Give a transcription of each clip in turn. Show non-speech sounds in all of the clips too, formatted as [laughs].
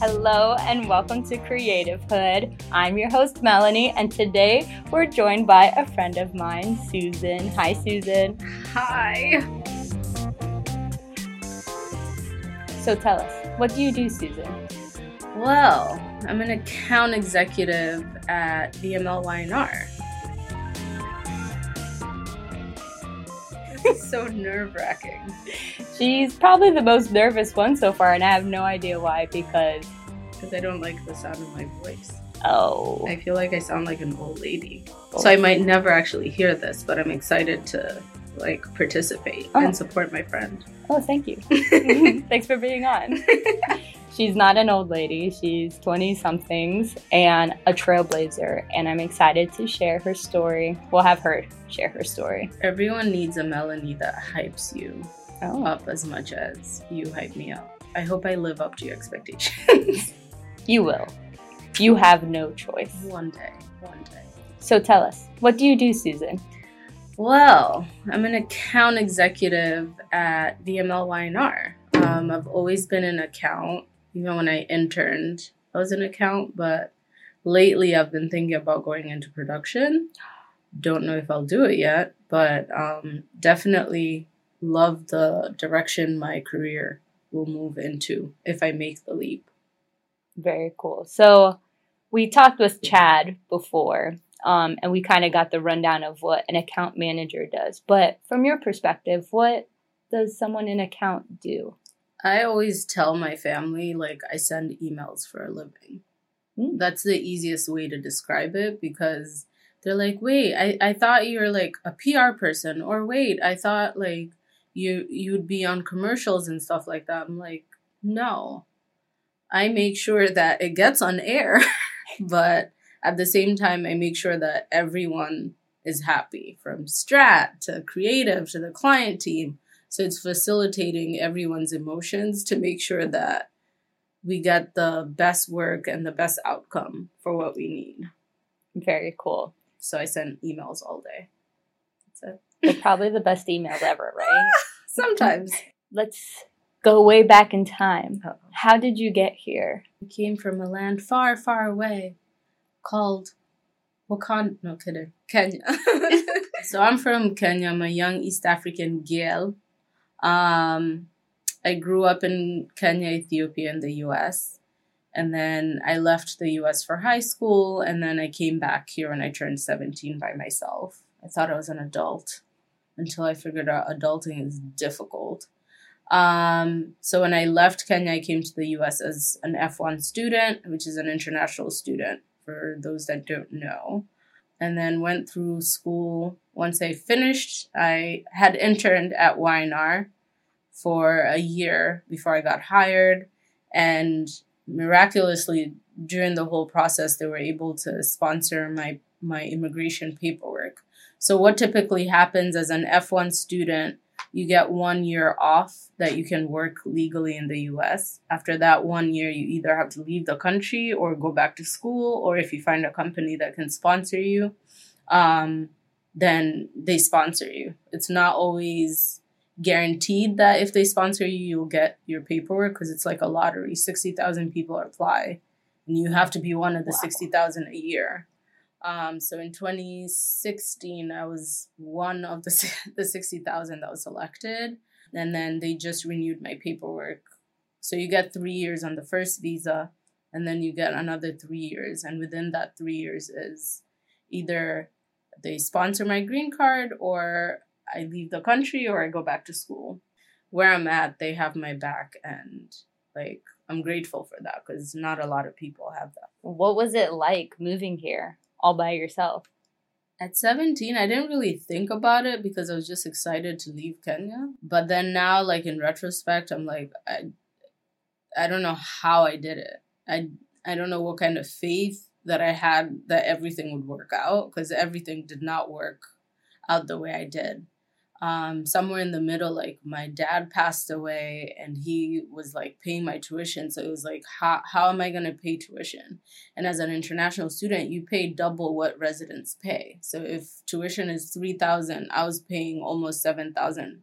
Hello and welcome to Creative Hood. I'm your host, Melanie, and today we're joined by a friend of mine, Susan. Hi, Susan. Hi. So tell us, what do you do, Susan? Well, I'm an account executive at VML Y&R. So nerve wracking. She's probably the most nervous one so far, and I have no idea why because. Because I don't like the sound of my voice. Oh. I feel like I sound like an old lady. So I might never actually hear this, but I'm excited to like participate Oh. and support my friend. Oh, thank you. [laughs] [laughs] Thanks for being on. [laughs] She's not an old lady. She's 20 somethings and a trailblazer. And I'm excited to share her story. We'll have her share her story. Everyone needs a Melanie that hypes you Oh. up as much as you hype me up. I hope I live up to your expectations. You will. You have no choice. one day, one day. So tell us, what do you do, Susan? Well, I'm an account executive at VML Y&R. Um, I've always been an account. Even when I interned, I was an account, but lately I've been thinking about going into production. Don't know if I'll do it yet, but um, definitely love the direction my career will move into if I make the leap. Very cool. So we talked with Chad before, um, and we kind of got the rundown of what an account manager does. But from your perspective, what does someone in account do? I always tell my family like I send emails for a living. Mm. That's the easiest way to describe it because they're like, "Wait, I, I thought you were like a PR person," or "Wait, I thought like you you'd be on commercials and stuff like that." I'm like, "No, I make sure that it gets on air, [laughs] but at the same time, I make sure that everyone is happy from strat to creative to the client team." So it's facilitating everyone's emotions to make sure that we get the best work and the best outcome for what we need. Very cool. So I send emails all day. That's it. Probably the best emails ever, [laughs] right? Sometimes. Let's go way back in time. How did you get here? I came from a land far, far away called Wakanda. No kidding. Kenya. [laughs] so I'm from Kenya. I'm a young East African girl. Um, I grew up in Kenya, Ethiopia, and the US. And then I left the US for high school. And then I came back here when I turned 17 by myself. I thought I was an adult until I figured out adulting is difficult. Um, so when I left Kenya, I came to the US as an F1 student, which is an international student for those that don't know. And then went through school. Once I finished, I had interned at Y&R for a year before I got hired. And miraculously, during the whole process, they were able to sponsor my, my immigration paperwork. So, what typically happens as an F1 student, you get one year off that you can work legally in the US. After that one year, you either have to leave the country or go back to school, or if you find a company that can sponsor you, um, then they sponsor you. It's not always guaranteed that if they sponsor you, you'll get your paperwork because it's like a lottery. 60,000 people apply, and you have to be one of the Wow. 60,000 a year. Um, so in 2016, I was one of the [laughs] the 60,000 that was selected, and then they just renewed my paperwork. So you get three years on the first visa, and then you get another three years, and within that three years is either they sponsor my green card or I leave the country or I go back to school. Where I'm at, they have my back, and like I'm grateful for that because not a lot of people have that. What was it like moving here all by yourself? At 17, I didn't really think about it because I was just excited to leave Kenya. But then now, like in retrospect, I'm like, I, I don't know how I did it. I, I don't know what kind of faith that I had that everything would work out because everything did not work out the way I did. Um, somewhere in the middle, like my dad passed away and he was like paying my tuition. So it was like, how, how am I going to pay tuition? And as an international student, you pay double what residents pay. So if tuition is 3000 I was paying almost 7000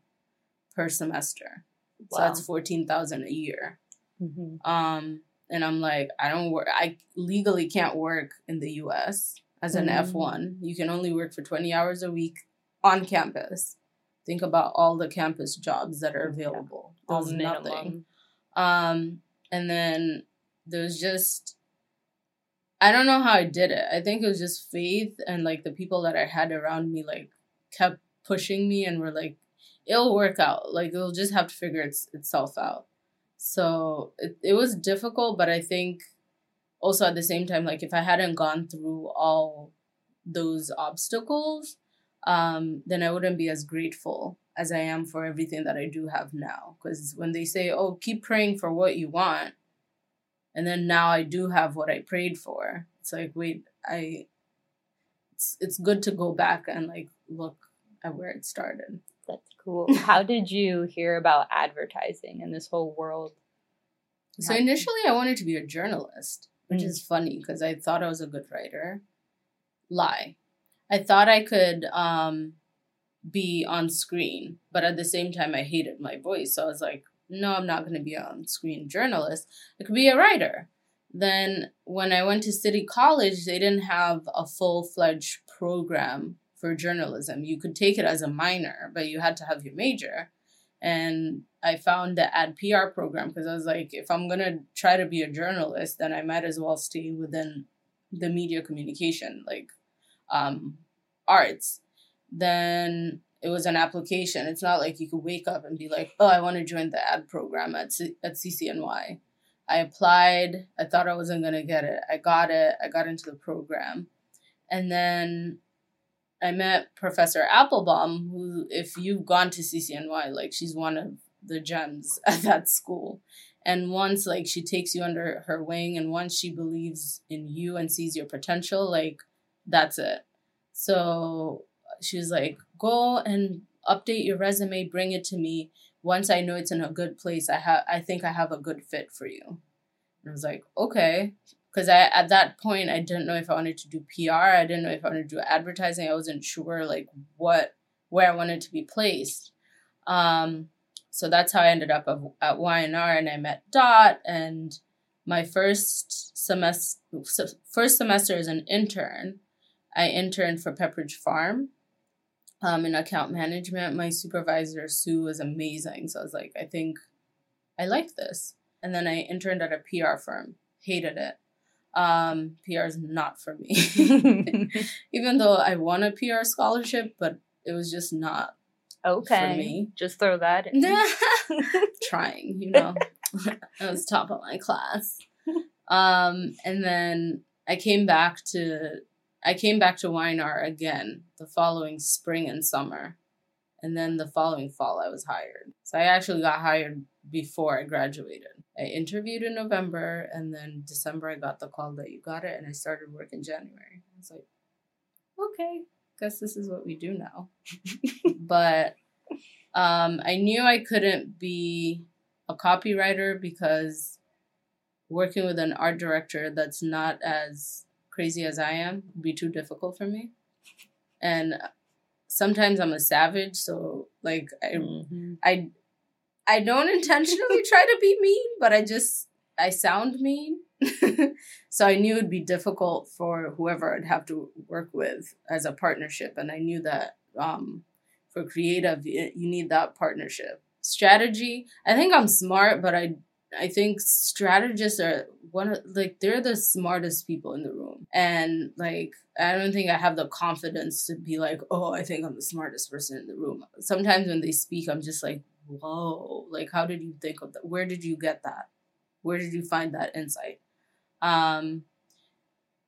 per semester. Wow. So that's 14000 a year. Mhm. Um, and I'm like, I don't work. I legally can't work in the U.S. as an mm. F1. You can only work for 20 hours a week on campus. Think about all the campus jobs that are available. Yeah. There's nothing. Um, and then there's just I don't know how I did it. I think it was just faith and like the people that I had around me like kept pushing me and were like, it'll work out. Like it'll just have to figure its, itself out. So it, it was difficult, but I think also at the same time, like if I hadn't gone through all those obstacles, um, then I wouldn't be as grateful as I am for everything that I do have now. Because when they say, oh, keep praying for what you want, and then now I do have what I prayed for, it's like, wait, I, it's, it's good to go back and like look at where it started. That's cool. How did you hear about advertising and this whole world? So initially, I wanted to be a journalist, which mm. is funny because I thought I was a good writer. Lie. I thought I could um, be on screen, but at the same time, I hated my voice. So I was like, no, I'm not going to be on screen journalist. I could be a writer. Then when I went to City College, they didn't have a full fledged program for journalism. You could take it as a minor, but you had to have your major. And I found the ad PR program because I was like, if I'm going to try to be a journalist, then I might as well stay within the media communication, like um, arts. Then it was an application. It's not like you could wake up and be like, oh, I want to join the ad program at, C- at CCNY. I applied. I thought I wasn't going to get it. I got it. I got into the program. And then I met Professor Applebaum, who, if you've gone to CCNY, like she's one of the gems [laughs] at that school. And once like she takes you under her wing, and once she believes in you and sees your potential, like that's it. So she was like, go and update your resume, bring it to me. Once I know it's in a good place, I have I think I have a good fit for you. And I was like, okay because I at that point I didn't know if I wanted to do PR. I didn't know if I wanted to do advertising. I wasn't sure like what where I wanted to be placed. Um, so that's how I ended up at Y&R, and I met Dot. And my first semester first semester as an intern, I interned for Pepperidge Farm. Um, in account management, my supervisor Sue was amazing. So I was like, I think I like this. And then I interned at a PR firm. Hated it um, PR is not for me. [laughs] [laughs] Even though I won a PR scholarship, but it was just not okay. for me. Just throw that in. [laughs] Trying, you know. I was top of my class. Um, and then I came back to I came back to Y&R again the following spring and summer. And then the following fall I was hired. So I actually got hired before I graduated. I interviewed in November and then December I got the call that you got it and I started work in January. I was like, okay, guess this is what we do now. [laughs] but um, I knew I couldn't be a copywriter because working with an art director that's not as crazy as I am would be too difficult for me. And sometimes I'm a savage, so like I mm-hmm. I I don't [laughs] intentionally try to be mean, but I just I sound mean. [laughs] so I knew it'd be difficult for whoever I'd have to work with as a partnership, and I knew that um, for creative you need that partnership strategy. I think I'm smart, but I I think strategists are one of like they're the smartest people in the room, and like I don't think I have the confidence to be like, oh, I think I'm the smartest person in the room. Sometimes when they speak, I'm just like, whoa, like how did you think of that? Where did you get that? Where did you find that insight? Um,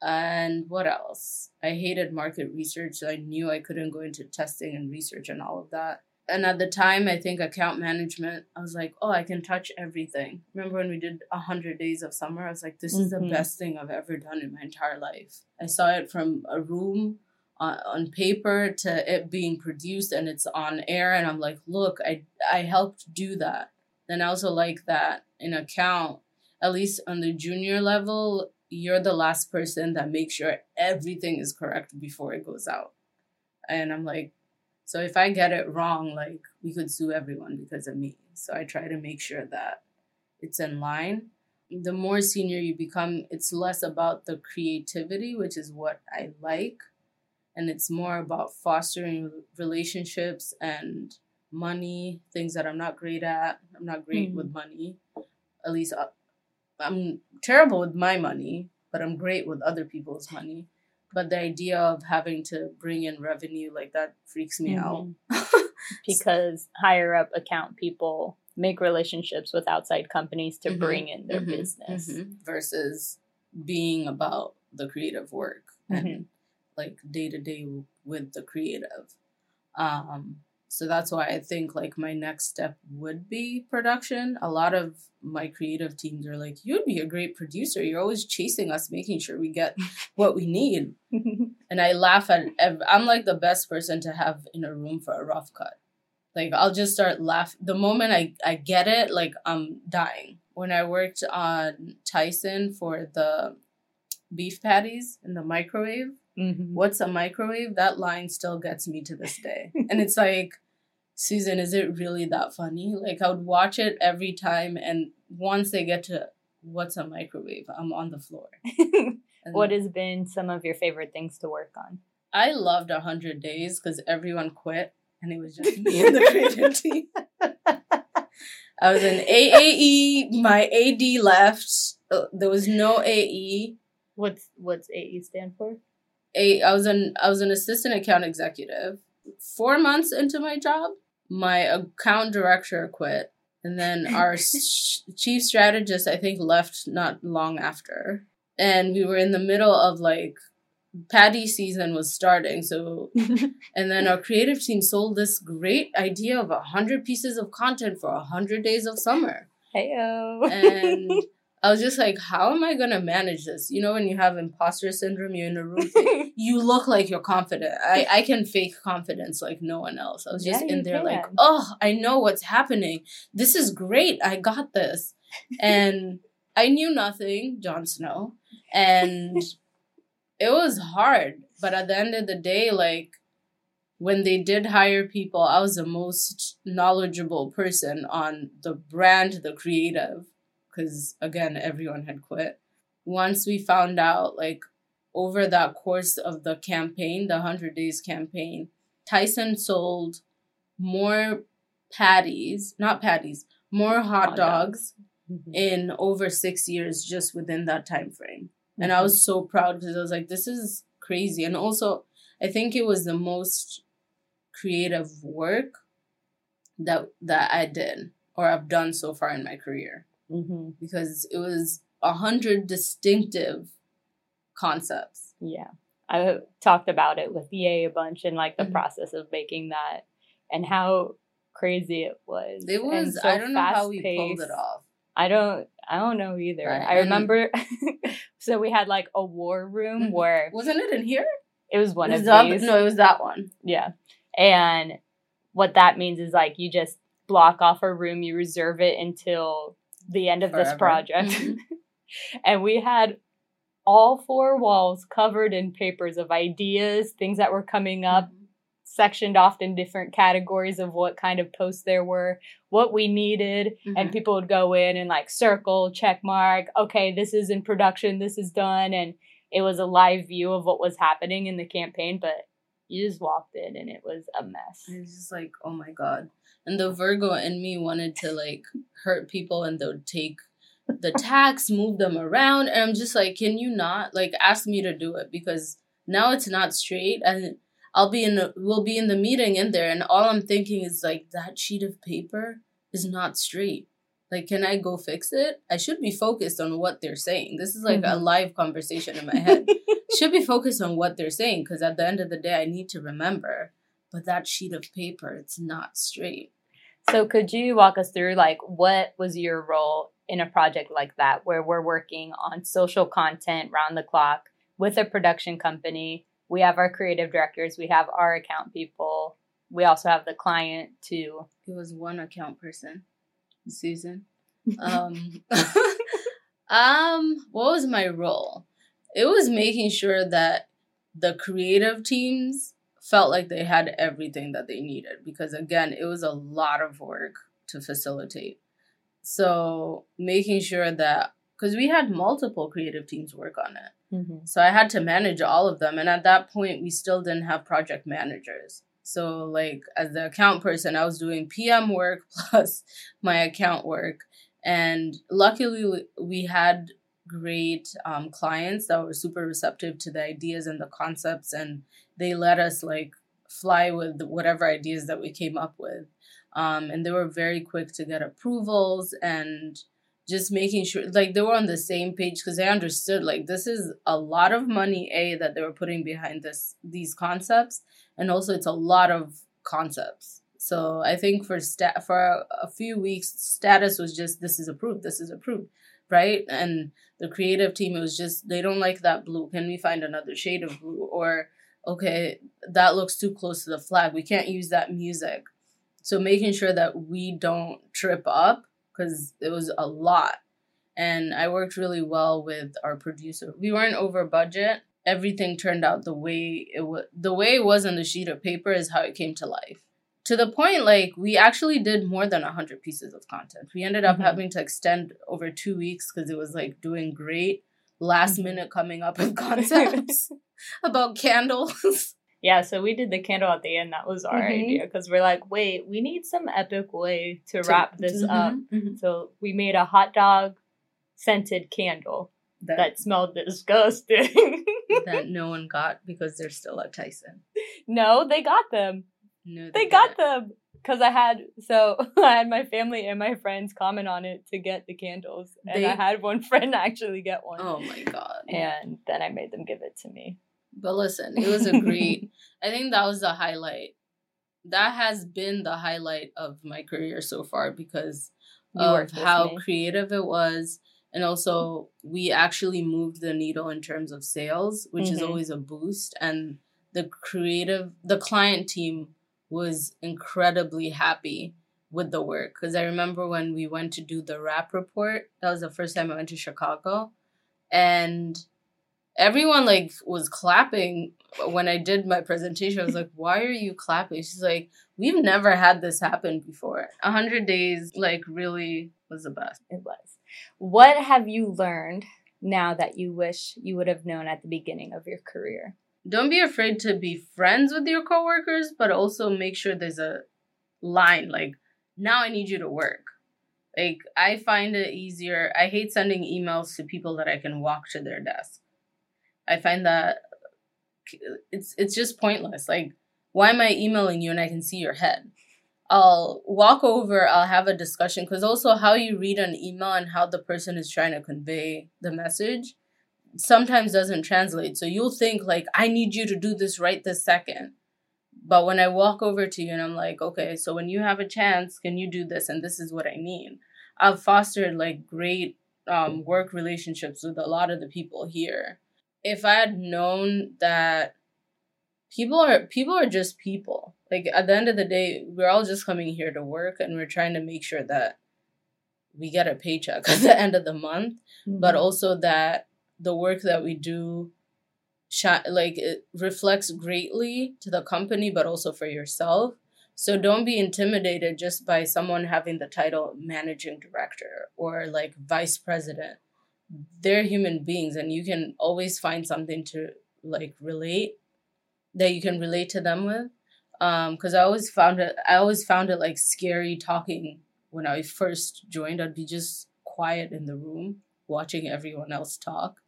and what else? I hated market research, so I knew I couldn't go into testing and research and all of that. And at the time, I think account management, I was like, oh, I can touch everything. Remember when we did 100 days of summer? I was like, this is mm-hmm. the best thing I've ever done in my entire life. I saw it from a room on, on paper to it being produced and it's on air and i'm like look i i helped do that then i also like that in account at least on the junior level you're the last person that makes sure everything is correct before it goes out and i'm like so if i get it wrong like we could sue everyone because of me so i try to make sure that it's in line the more senior you become, it's less about the creativity, which is what I like, and it's more about fostering relationships and money, things that I'm not great at. I'm not great mm-hmm. with money. At least uh, I'm terrible with my money, but I'm great with other people's money. But the idea of having to bring in revenue like that freaks me mm-hmm. [laughs] out. because higher up account people make relationships with outside companies to mm-hmm. bring in their mm-hmm. business mm-hmm. versus being about the creative work and mm-hmm. like day to day with the creative. Um, so that's why I think like my next step would be production. A lot of my creative teams are like, you'd be a great producer. You're always chasing us, making sure we get what we need. [laughs] and I laugh at, I'm like the best person to have in a room for a rough cut. Like I'll just start laughing. The moment I, I get it, like I'm dying. When I worked on Tyson for the beef patties in the microwave, Mm-hmm. What's a microwave? That line still gets me to this day. and it's like, Susan, is it really that funny? Like, I would watch it every time, and once they get to what's a microwave, I'm on the floor. [laughs] what has been some of your favorite things to work on? I loved 100 Days because everyone quit, and it was just me and the creative team. [laughs] I was in AAE. My AD left. Uh, there was no AE. What's what's AE stand for? A I was an I was an assistant account executive. Four months into my job, my account director quit, and then our [laughs] chief strategist I think left not long after, and we were in the middle of like patty season was starting so [laughs] and then our creative team sold this great idea of a hundred pieces of content for a hundred days of summer Heyo. and I was just like, how am I gonna manage this? You know, when you have imposter syndrome, you're in a room, [laughs] you look like you're confident. I, [laughs] I can fake confidence like no one else. I was just yeah, in there can. like, oh, I know what's happening. This is great. I got this. And I knew nothing, Jon Snow. And it was hard. But at the end of the day, like when they did hire people, I was the most knowledgeable person on the brand, the creative because again everyone had quit once we found out like over that course of the campaign the 100 days campaign tyson sold more patties not patties more hot, hot dogs, dogs. Mm-hmm. in over six years just within that time frame mm-hmm. and i mm-hmm. was so proud because i was like this is crazy and also i think it was the most creative work that that i did or i've done so far in my career mm-hmm. because it was a hundred distinctive concepts. Yeah. I talked about it with EA a bunch and like the mm-hmm. process of making that and how crazy it was. It was so I don't know how we pulled it off. I don't I don't know either. Right. I remember [laughs] so we had like a war room mm-hmm. where Wasn't it in here? It was one it was of these. no, it was that one. Yeah. And what that means is like you just block off a room, you reserve it until the end of Forever. this project. Mm-hmm. [laughs] and we had all four walls covered in papers of ideas, things that were coming up, mm-hmm. sectioned off in different categories of what kind of posts there were, what we needed, mm-hmm. and people would go in and like circle, check mark, okay, this is in production, this is done, and it was a live view of what was happening in the campaign, but you just walked in and it was a mess. It was just like, oh my god and the Virgo in me wanted to like hurt people and they would take the [laughs] tacks, move them around, and I'm just like, can you not like ask me to do it because now it's not straight and I'll be in the, we'll be in the meeting in there and all I'm thinking is like that sheet of paper is not straight. Like, can I go fix it? I should be focused on what they're saying. This is like mm-hmm. a live conversation in my head. [laughs] should be focused on what they're saying because at the end of the day, I need to remember. But that sheet of paper, it's not straight. So could you walk us through like what was your role in a project like that where we're working on social content round the clock with a production company? We have our creative directors, we have our account people, we also have the client too. It was one account person, Susan. [laughs] Um, [laughs] um, what was my role? It was making sure that the creative teams felt like they had everything that they needed because again it was a lot of work to facilitate so making sure that because we had multiple creative teams work on it. Mm-hmm. So I had to manage all of them. And at that point, we still didn't have project managers. So, like, as the account person, I was doing PM work [laughs] plus my account work. And luckily, we had great um, clients that were super receptive to the ideas and the concepts. And they let us, like, fly with whatever ideas that we came up with. Um, and they were very quick to get approvals and just making sure like they were on the same page because they understood like this is a lot of money a that they were putting behind this these concepts and also it's a lot of concepts. So i think for stat for a, a few weeks status was just this is approved this is approved right? And the creative team it was just they don't like that blue can we find another shade of blue? Or okay that looks too close to the flag we can't use that music. So making sure that we don't trip up because it was a lot. And I worked really well with our producer. We weren't over budget. Everything turned out the way it was. The way it was on the sheet of paper is how it came to life. To the point, like we actually did more than hundred pieces of content. We ended up mm-hmm. having to extend over two weeks because it was like doing great. Last mm-hmm. minute coming up with [laughs] concepts [laughs] about candles. Yeah, so we did the candle at the end. That was our mm-hmm. idea because we're like, wait, we need some epic way to, to wrap this mm-hmm, up. Mm-hmm. So we made a hot dog scented candle that, that smelled disgusting. [laughs] that [laughs] no one got because they're still at Tyson. No, they got them. No, they, they got them because I had so [laughs] I had my family and my friends comment on it to get the candles, and they, I had one friend actually get one. Oh my god! And then I made them give it to me. But listen, it was a great. [laughs] I think that was the highlight. That has been the highlight of my career so far because you of how me. creative it was. And also, we actually moved the needle in terms of sales, which mm-hmm. is always a boost. And the creative, the client team was incredibly happy with the work. Because I remember when we went to do the wrap report, that was the first time I went to Chicago. And everyone like was clapping when I did my presentation. I was like, "Why are you clapping?" She's like, "We've never had this happen before. A hundred days like really was the best." It was. What have you learned now that you wish you would have known at the beginning of your career? Don't be afraid to be friends with your coworkers, but also make sure there's a line like, "Now I need you to work." Like I find it easier. I hate sending emails to people that I can walk to their desk I find that it's it's just pointless. Like, why am I emailing you and I can see your head? I'll walk over, I'll have a discussion because also how you read an email and how the person is trying to convey the message sometimes doesn't translate. So you'll think like I need you to do this right this second. But when I walk over to you and I'm like, okay, so when you have a chance, can you do this? And this is what I need. I've fostered like great um, work relationships with a lot of the people here if I had known that people are people are just people. Like at the end of the day, we're all just coming here to work and we're trying to make sure that we get a paycheck [laughs] at the end of the month, mm-hmm. but also that the work that we do like it reflects greatly to the company but also for yourself. So don't be intimidated just by someone having the title managing director or like vice president they're human beings and you can always find something to like relate that you can relate to them with. Um because i always found it i always found it like scary talking when i first joined. I'd be just quiet in the room watching everyone else talk.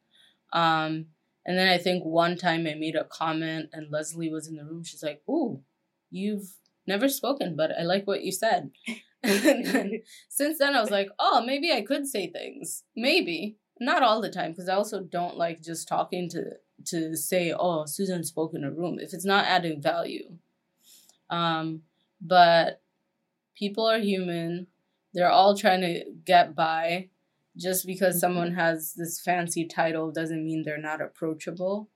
Um and then i think one time i made a comment and leslie was in the room. She's like oh you've never spoken but i like what you said. [laughs] And then, since then i was like oh maybe i could say things. Maybe not all the time because I also don't like just talking to to say, "Oh, Susan spoke in a room" if it's not adding value. Um, but people are human. They're all trying to get by. Just because mm-hmm. someone has this fancy title doesn't mean they're not approachable.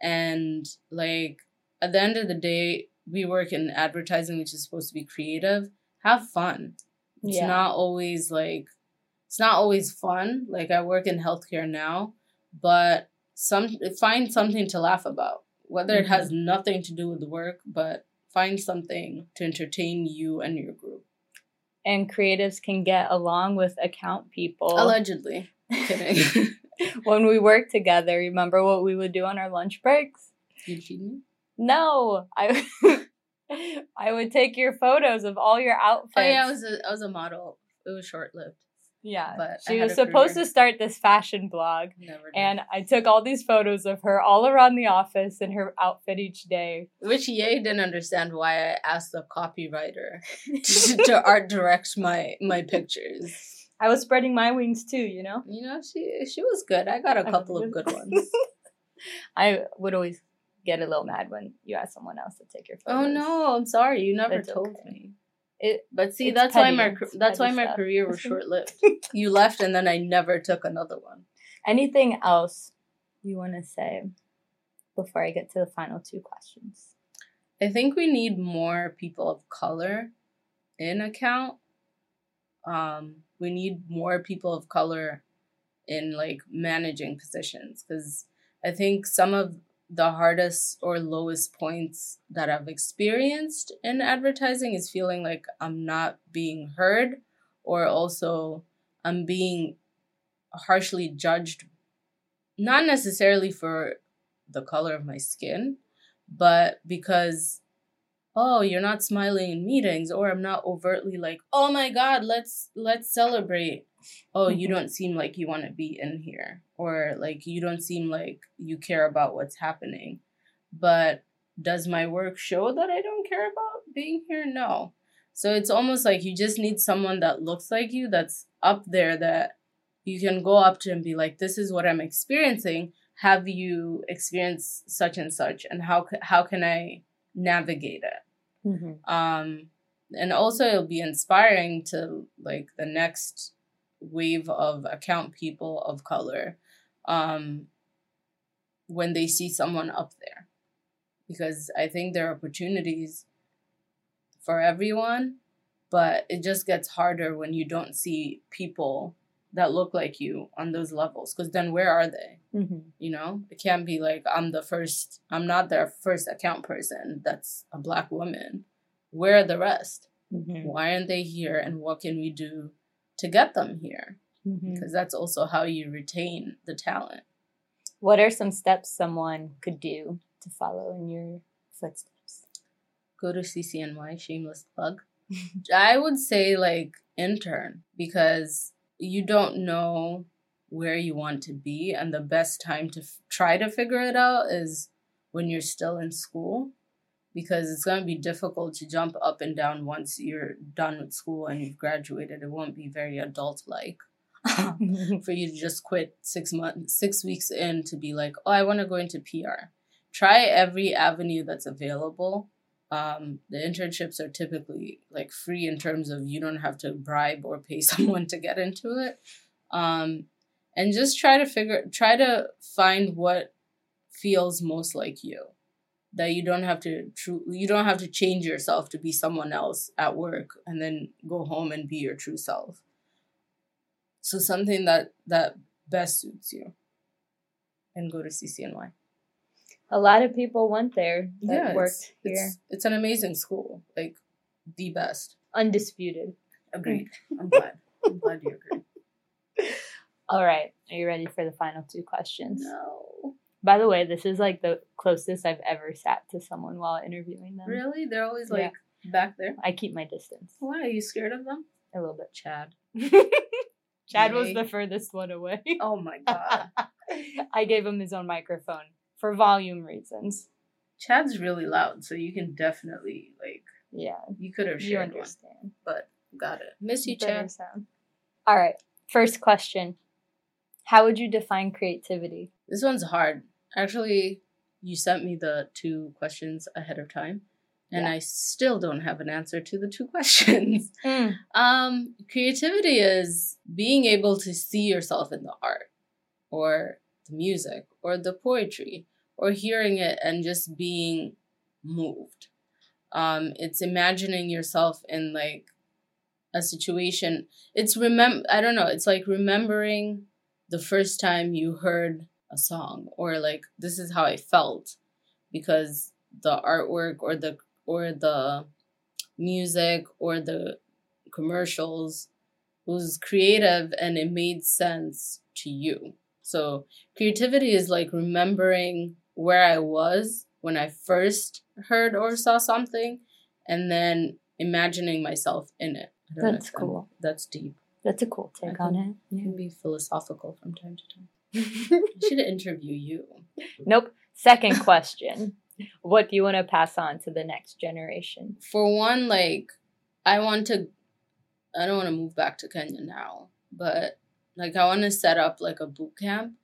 And like at the end of the day, we work in advertising, which is supposed to be creative. Have fun. It's yeah. not always like it's not always fun. Like I work in healthcare now, but some find something to laugh about. Whether mm-hmm. it has mm-hmm. nothing to do with the work, but find something to entertain you and your group. And creatives can get along with account people. Allegedly. Kidding. [laughs] when we worked together, remember what we would do on our lunch breaks? you cheat me? No, I [laughs] I would take your photos of all your outfits. Oh yeah, I was a I was a model. It was short lived. Yeah. but she was supposed career. to start this fashion blog, Never did. and I took all these photos of her all around the office in her outfit each day. Which Ye didn't understand why I asked the copywriter [laughs] to, to art direct my my pictures. I was spreading my wings too, you know. You know, she she was good. I got a couple of good ones. [laughs] I would always get a little mad when you ask someone else to take your oh, photos. oh no, I'm sorry. You never told okay. me. It But see, It's that's why my that's why my stuff. career was [laughs] short lived. you left, and then I never took another one. anything else you want to say before I get to the final two questions? I think we need more people of color in account. Um, we need more people of color in like managing positions because I think some of the hardest or lowest points that I've experienced in advertising is feeling like I'm not being heard or also I'm being harshly judged, not necessarily for the color of my skin, but because oh you're not smiling in meetings or i'm not overtly like oh my god let's let's celebrate. Oh you Mhm. don't seem like you want to be in here or like you don't seem like you care about what's happening. But does my work show that i don't care about being here? No. So it's almost like you just need someone that looks like you that's up there that you can go up to and be like this is what i'm experiencing. Have you experienced such and such? And how how can i navigate it Mm-hmm. um and also it'll be inspiring to like the next wave of account people of color um when they see someone up there because i think there are opportunities for everyone but it just gets harder when you don't see people that look like you on those levels because then where are they Mm-hmm. you know it can't be like i'm the first i'm not their first account person that's a black woman where are the rest Mm-hmm. why aren't they here and what can we do to get them here Mm-hmm. because that's also how you retain the talent What are some steps someone could do to follow in your footsteps? go to ccny shameless plug [laughs] i would say like intern because you don't know where you want to be and the best time to f- try to figure it out is when you're still in school because it's going to be difficult to jump up and down once you're done with school and you've graduated. It won't be very adult like [laughs] [laughs] for you to just quit six months six weeks in to be like oh i want to go into pr try every avenue that's available um, the internships are typically like free in terms of you don't have to bribe or pay [laughs] someone to get into it. Um, and just try to figure try to find what feels most like you. That you don't have to true you don't have to change yourself to be someone else at work and then go home and be your true self. So something that that best suits you and go to ccny A lot of people went there yeah worked it's, here. it's, it's an amazing school like the best Undisputed. agreed [laughs] i'm glad i'm glad you agree All right. Are you ready for the final two questions? no By the way, this is like the closest I've ever sat to someone while interviewing them. really they're always Yeah. like back there I keep my distance why are you scared of them a little bit. chad [laughs] Chad was the furthest one away. oh my god [laughs] I gave him his own microphone for volume reasons. chad's really loud so you can definitely like Yeah, you could have you shared one understand. but got it miss you Better chad sound. All right. First question. How would you define creativity? This one's hard. Actually, you sent me the two questions ahead of time, and Yeah. I still don't have an answer to the two [laughs] questions. um, creativity is being able to see yourself in the art, or the music, or the poetry, or hearing it and just being moved. Um, it's imagining yourself in like a situation. It's remember. I don't know. It's like remembering the first time you heard a song or like this is how I felt because the artwork or the or the music or the commercials was creative and it made sense to you. So creativity is like remembering where I was when I first heard or saw something and then imagining myself in it. That's cool. That's deep. That's a cool take on it. You can be philosophical from time to time. [laughs] I should interview you. Nope. Second question. what do you want to pass on to the next generation? For one, like I want to I don't want to move back to Kenya now, but like I want to set up like a boot camp.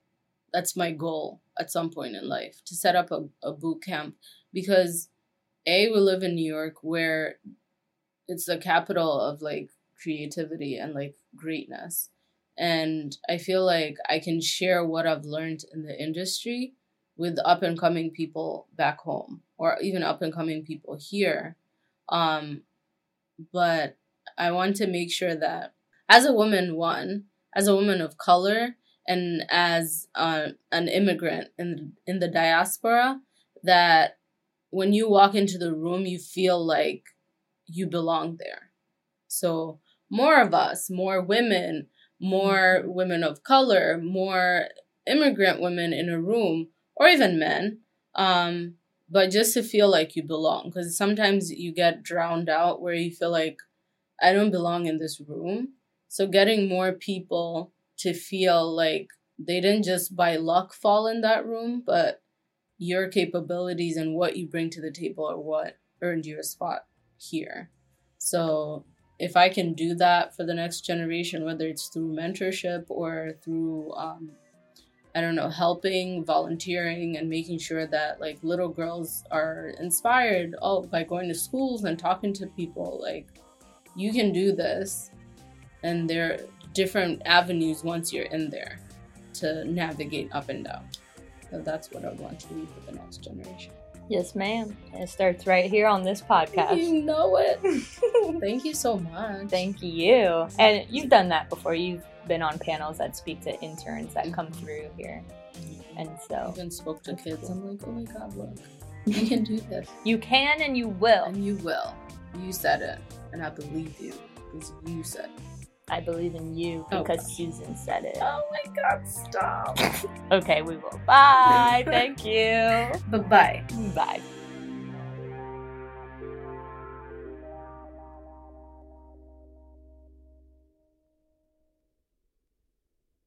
That's my goal at some point in life to set up a, a boot camp because a we live in New York where it's the capital of like creativity and like greatness. And I feel like I can share what I've learned in the industry with up and coming people back home or even up and coming people here. Um, but I want to make sure that as a woman, one, as a woman of color, and as uh, an immigrant in in the diaspora, that when you walk into the room, you feel like you belong there. So more of us, more women, more women of color, more immigrant women in a room, or even men, um, but just to feel like you belong. Because sometimes you get drowned out where you feel like, I don't belong in this room. So getting more people to feel like they didn't just by luck fall in that room, but your capabilities and what you bring to the table are what earned you a spot here. So if I can do that for the next generation, whether it's through mentorship or through, um, I don't know, helping, volunteering, and making sure that like little girls are inspired oh, by going to schools and talking to people, like you can do this. And there are different avenues once you're in there to navigate up and down. So that's what I want to leave for the next generation. Yes, ma'am. It starts right here on this podcast. You know it. [laughs] Thank you so much. Thank you. And you've done that before. You've been on panels that speak to interns that come mm-hmm. through here. And so. I even spoke to kids. I'm like, oh my God, look. [laughs] You can do this. You can and you will. And you will. You said it. And I believe you because you said it. I believe in you oh, because oh, Susan said it. Oh my god, stop. [laughs] okay, we will. Bye. [laughs] Thank you. Bye-bye. Bye.